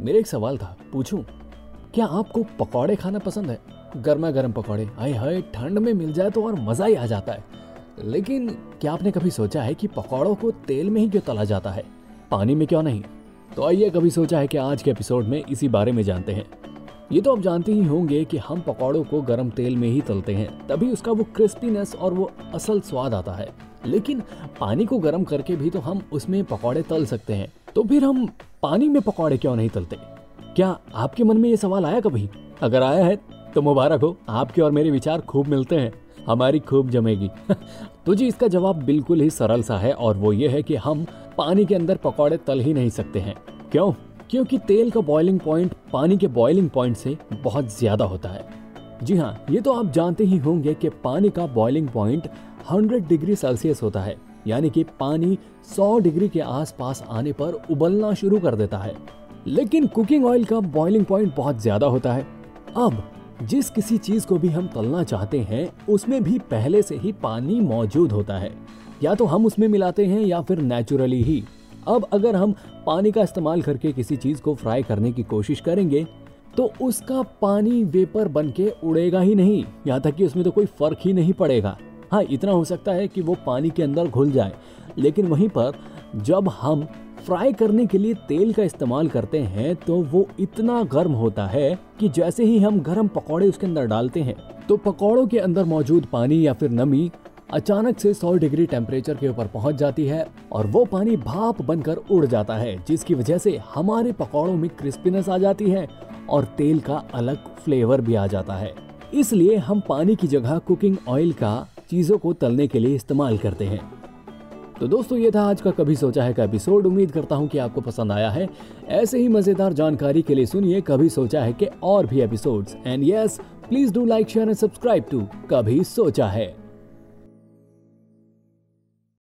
मेरा एक सवाल था, पूछूँ? क्या आपको पकौड़े खाना पसंद है? गर्मा गर्म पकौड़े, हाय हाय, ठंड में मिल जाए तो और मज़ा ही आ जाता है। लेकिन क्या आपने कभी सोचा है कि पकौड़ों को तेल में ही क्यों तला जाता है? पानी में क्यों नहीं? तो आइए कभी सोचा है कि आज के एपिसोड में इसी बारे में जानते हैं। ये तो आप जानते ही होंगे कि हम पकौड़ों को गर्म तेल में ही तलते हैं, तभी उसका वो क्रिस्पीनेस और वो असल स्वाद आता है। लेकिन पानी को गर्म करके भी तो हम उसमें पकौड़े तल सकते हैं। तो फिर हम पानी में पकौड़े क्यों नहीं तलते? क्या आपके मन में ये सवाल आया कभी? अगर आया है तो मुबारक हो। आपके और मेरे विचार खूब मिलते हैं। हमारी खूब जमेगी। तो जी इसका जवाब बिल्कुल ही सरल सा है, और वो ये है कि हम पानी के अंदर पकौड़े तल ही नहीं सकते हैं। क्यों? क्योंकि तेल का बॉइलिंग पॉइंट पानी के बॉइलिंग पॉइंट से बहुत ज़्यादा होता है। जी हाँ ये तो आप जानते ही होंगे कि पानी का बॉइलिंग पॉइंट 100 डिग्री सेल्सियस होता है। यानी कि पानी 100 डिग्री के आसपास आने पर उबलना शुरू कर देता है। लेकिन कुकिंग ऑयल का बॉइलिंग पॉइंट बहुत ज़्यादा होता है। अब, जिस किसी चीज़ को भी हम तलना चाहते हैं, उसमें भी पहले से ही पानी मौजूद होता है। या तो हम उसमें मिलाते हैं या फिर नेचुरली ही। अब अगर हम पानी का इस्तेमाल करके किसी चीज़ को फ्राई करने की कोशिश करेंगे तो उसका पानी वेपर बन के उड़ेगा ही नहीं, यहाँ तक कि उसमें तो कोई फ़र्क ही नहीं पड़ेगा। हाँ इतना हो सकता है कि वो पानी के अंदर घुल जाए। लेकिन वहीं पर जब हम फ्राई करने के लिए तेल का इस्तेमाल करते हैं तो वो इतना गर्म होता है कि जैसे ही हम गर्म पकौड़े उसके अंदर डालते हैं तो पकौड़ों के अंदर मौजूद पानी या फिर नमी अचानक से 100 डिग्री टेम्परेचर के ऊपर पहुँच जाती है और वो पानी भाप बनकर उड़ जाता है, जिसकी वजह से हमारे पकौड़ों में क्रिस्पीनेस आ जाती है और तेल का अलग फ्लेवर भी आ जाता है। इसलिए हम पानी की जगह कुकिंग ऑयल का चीज़ों को तलने के लिए इस्तेमाल करते हैं। तो दोस्तों, ये था आज का कभी सोचा है का एपिसोड उम्मीद करता हूँ कि आपको पसंद आया है। ऐसे ही मज़ेदार जानकारी के लिए सुनिए कभी सोचा है के और भी episodes and yes please do like share and subscribe to कभी सोचा है।